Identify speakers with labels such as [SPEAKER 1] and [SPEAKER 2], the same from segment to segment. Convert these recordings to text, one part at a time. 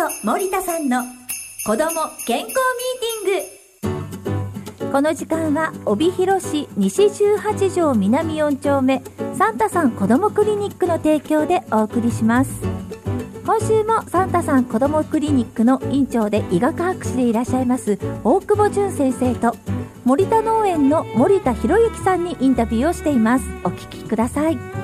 [SPEAKER 1] と森田さんの子ども健康ミーティング。この時間は帯広市西18条南4丁目サンタさん子どもクリニックの提供でお送りします。今週もサンタさん子どもクリニックの院長で医学博士でいらっしゃいます大久保淳先生と森田農園の森田博之さんにインタビューをしています。お聞きください。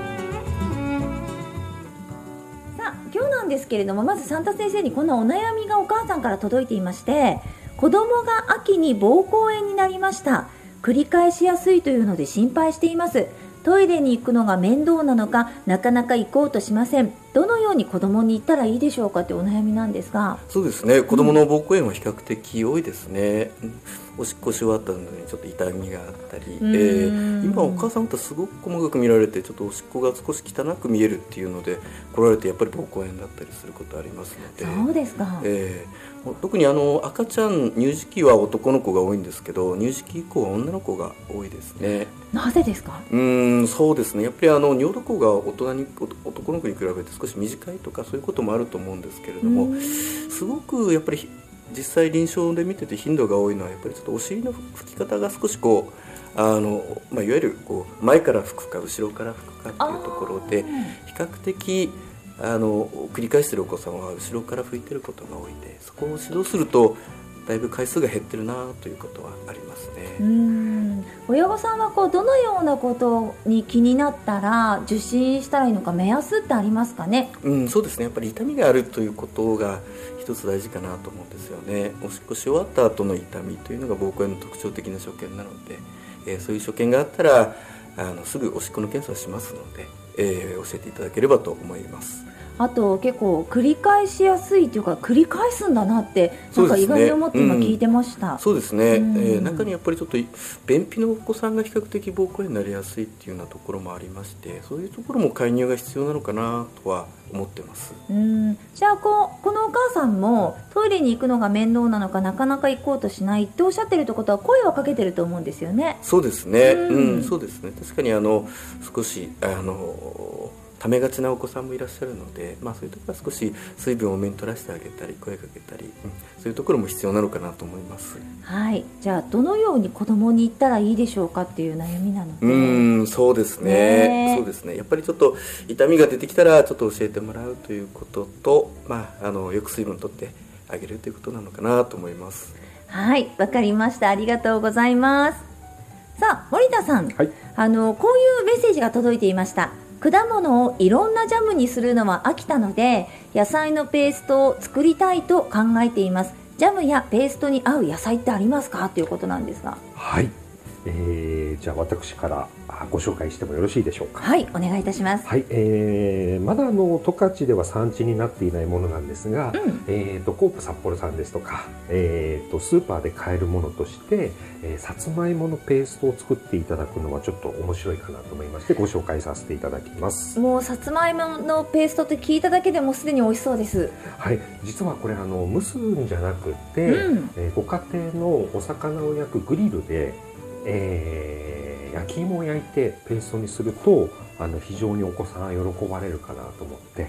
[SPEAKER 1] んですけれどもまずサンタ先生にこんなお悩みがお母さんから届いていまして子供が秋に膀胱炎になりました。繰り返しやすいというので心配しています。トイレに行くのが面倒なのかなかなか行こうとしません。どのように子供に言ったらいいでしょうかというお悩みなんですが。
[SPEAKER 2] そうですね。子供の膀胱炎は比較的多いですね、うんおしっこし終わったのにちょっと痛みがあったり、えー、今お母さんとすごく細かく見られてちょっとおしっこが少し汚く見えるっていうので来られてやっぱり膀胱炎だったりすることありますので。
[SPEAKER 1] そうですか、
[SPEAKER 2] えー、特にあの赤ちゃん乳児期は男の子が多いんですけど乳児期以降は女の子が多いですね。
[SPEAKER 1] なぜですか？
[SPEAKER 2] うんそうですね。やっぱりあの尿道が大人に男の子に比べて少し短いとかそういうこともあると思うんですけれどもすごくやっぱり実際臨床で見てて頻度が多いのはやっぱりちょっとお尻の拭き方が少しこうあの、まあ、いわゆるこう前から拭くか後ろから拭くかっていうところで比較的あの繰り返してるお子さんは後ろから拭いてることが多いんでそこを指導するとだいぶ回数が減ってるなということはありますね。
[SPEAKER 1] 親御さんはこうどのようなことに気になったら受診したらいいのか目安ってありますかね？
[SPEAKER 2] うん、そうですね。やっぱり痛みがあるということが一つ大事かなと思うんですよね。おしっこし終わった後の痛みというのが膀胱炎の特徴的な所見なので、えー、そういう所見があったらあのすぐおしっこの検査をしますので、えー、教えていただければと思います。
[SPEAKER 1] あと結構繰り返しやすいというか繰り返すんだなってなんか意外に思って今聞いてました。
[SPEAKER 2] そうですね、うん、えー、中にやっぱりちょっと便秘のお子さんが比較的膀胱炎になりやすいっていうようなところもありましてそういうところも介入が必要なのかなとは思ってます。
[SPEAKER 1] うん。じゃあここのお母さんもトイレに行くのが面倒なのかなかなか行こうとしないっておっしゃってるってことは声をかけてると思うんですよね。
[SPEAKER 2] そうですね。うん、そうですね。確かにあの少しあのためがちなお子さんもいらっしゃるので、まあ、そういうところは少し水分を多めに取らせてあげたり声かけたり、うん、そういうところも必要なのかなと思います。
[SPEAKER 1] はい。じゃあどのように子供に言ったらいいでしょうかっていう悩みなので。
[SPEAKER 2] うんそうですね。そうですね。やっぱりちょっと痛みが出てきたらちょっと教えてもらうということと、まあ、あのよく水分取ってあげるということなのかなと思います。
[SPEAKER 1] はい。わかりました。ありがとうございます。さあ森田さん、はい、あのこういうメッセージが届いていました果物をいろんなジャムにするのは飽きたので野菜のペーストを作りたいと考えています。ジャムやペーストに合う野菜ってありますか？ということなんですが。
[SPEAKER 3] はい。えー、じゃあ私からご紹介してもよろしいでしょうか？
[SPEAKER 1] はいお願いいたします。
[SPEAKER 3] はい、えー、まだあの十勝では産地になっていないものなんですが、うん、えーと、コープ札幌さんですとか、えーと、スーパーで買えるものとして、えー、さつまいものペーストを作っていただくのはちょっと面白いかなと思いましてご紹介させていただきます。
[SPEAKER 1] もうさつまいものペーストって聞いただけでもすでに美味しそうです。
[SPEAKER 3] はい実はこれあの蒸すんじゃなくて、うん、えー、ご家庭のお魚を焼くグリルでえー、焼き芋を焼いてペーストにするとあの非常にお子さん喜ばれるかなと思って。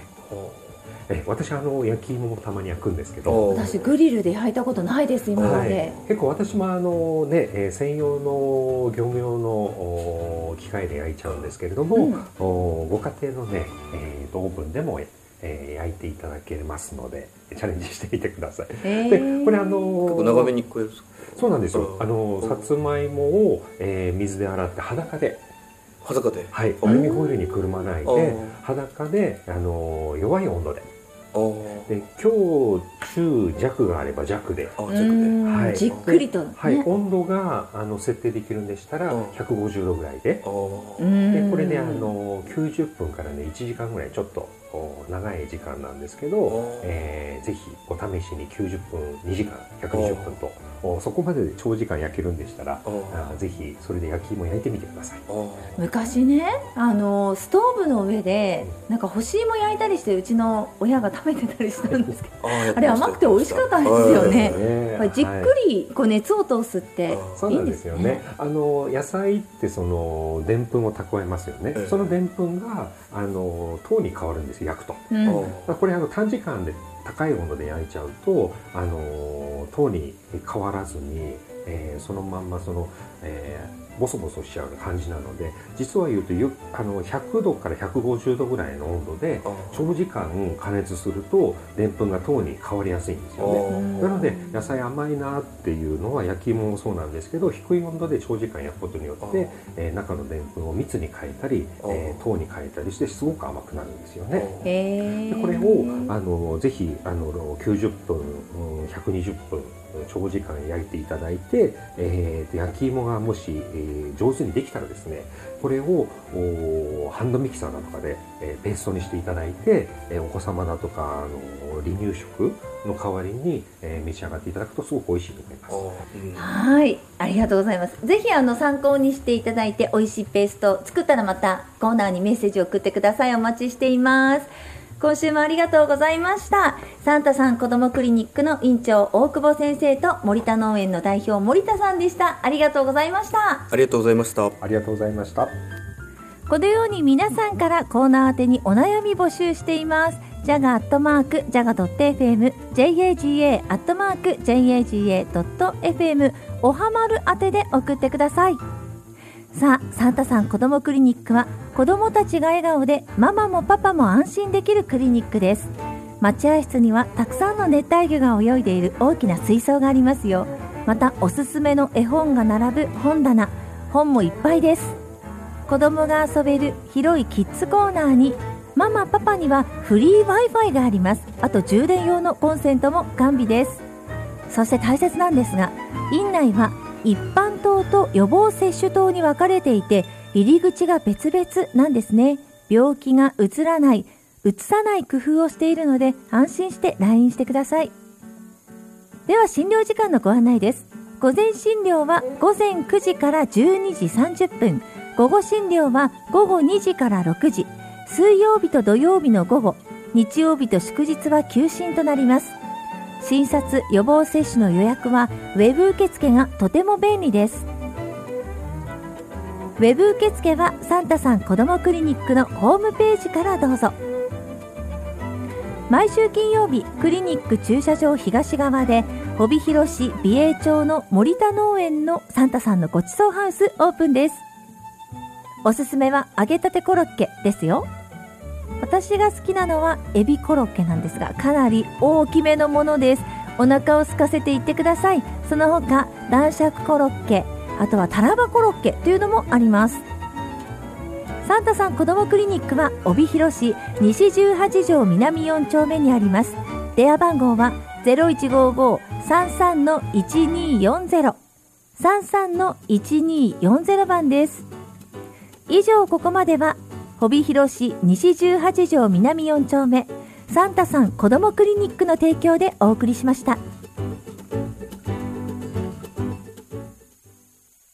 [SPEAKER 3] え私あの焼き芋もたまに焼くんですけど。
[SPEAKER 1] 私グリルで焼いたことないです今まで、はい、
[SPEAKER 3] 結構私もあのね、えー、専用の業務用の機械で焼いちゃうんですけれども、うん、ご家庭のね、えー、オーブンでも、えー、焼いていただけますのでチャレンジしてみてください、
[SPEAKER 1] えー、で
[SPEAKER 2] これあのー、長めに聞こえる
[SPEAKER 3] そうなんですよ。あのさつまいもを、えー、水で洗って裸で。
[SPEAKER 2] 裸で？
[SPEAKER 3] はい。アルミホイルにくるまないで裸であの弱い温度でで強中弱があれば弱で。
[SPEAKER 1] 弱で、はい、じっくりと、ね、
[SPEAKER 3] はい、温度があの設定できるんでしたら150度ぐらいで。でこれであの90分からね1時間ぐらいちょっと長い時間なんですけど、えー、ぜひお試しに90分2時間120分とそこまで長時間焼けるんでしたらあぜひそれで焼き芋焼いてみてください。
[SPEAKER 1] 昔ねあのストーブの上でなんか干し芋焼いたりしてうちの親が食べてたりしたんですけど あれ甘くて美味しかったんですよね、はい、じっくりこう熱を通すっていいんですよね、
[SPEAKER 3] あの野菜ってそのでんぷんを蓄えますよね、そのでんぷんがあの糖に変わるんです焼くと、うん、これあの短時間で高い温度で焼いちゃうとあの糖に変わらずに、えー、そのまんまその、えー、ボソボソしちゃう感じなので実は言うとよあの100度から150度ぐらいの温度で長時間加熱するとでんぷんが糖に変わりやすいんですよね。なので野菜甘いなっていうのは焼き芋もそうなんですけど低い温度で長時間焼くことによって、えー、中のでんぷんを蜜に変えたり、えー、糖に変えたりしてすごく甘くなるんですよね。でこれをあのぜひあの90分120分長時間焼いていただいて、えー、焼き芋がもし、えー、上手にできたらですねこれをハンドミキサーだとかで、えー、ペーストにしていただいて、えー、お子様だとかあの離乳食の代わりに、えー、召し上がっていただくとすごく美味しいと思います。
[SPEAKER 1] うん、はいありがとうございます。ぜひあの参考にしていただいて美味しいペースト作ったらまたコーナーにメッセージを送ってください。お待ちしています。今週もありがとうございました。サンタさん子どもクリニックの院長大久保先生と森田農園の代表森田さんでした。ありがとうございました。
[SPEAKER 2] ありがとうございました。
[SPEAKER 3] ありがとうございました。
[SPEAKER 1] このように皆さんからコーナー宛てにお悩み募集しています。ジャガアットマークジャガドット FM JAGA アットマーク JAGA.fm おはまる宛てで送ってください。さあ、サンタさん子どもクリニックは子どもたちが笑顔でママもパパも安心できるクリニックです。待合室にはたくさんの熱帯魚が泳いでいる大きな水槽がありますよ。またおすすめの絵本が並ぶ本棚。本もいっぱいです。子供が遊べる広いキッズコーナーにママパパにはフリー Wi-Fi があります。あと充電用のコンセントも完備です。そして大切なんですが院内は一般棟と予防接種棟に分かれていて入り口が別々なんですね。病気がうつらない、うつさない工夫をしているので安心して LINE してください。では診療時間のご案内です。午前診療は午前9時から12時30分、午後診療は午後2時から6時、水曜日と土曜日の午後、日曜日と祝日は休診となります。診察予防接種の予約はウェブ受付がとても便利です。ウェブ受付はサンタさん子どもクリニックのホームページからどうぞ。毎週金曜日クリニック駐車場東側で帯広市美瑛町の森田農園のサンタさんのごちそうハウスオープンです。おすすめは揚げたてコロッケですよ。私が好きなのはエビコロッケなんですがかなり大きめのものです。お腹を空かせていってください。その他男爵コロッケあとはタラバコロッケというのもあります。サンタさん子どもクリニックは帯広市西18条南4丁目にあります。電話番号は0155-33-1240 33-1240番です。以上ここまでは帯広市西18条南4丁目サンタさん子どもクリニックの提供でお送りしました。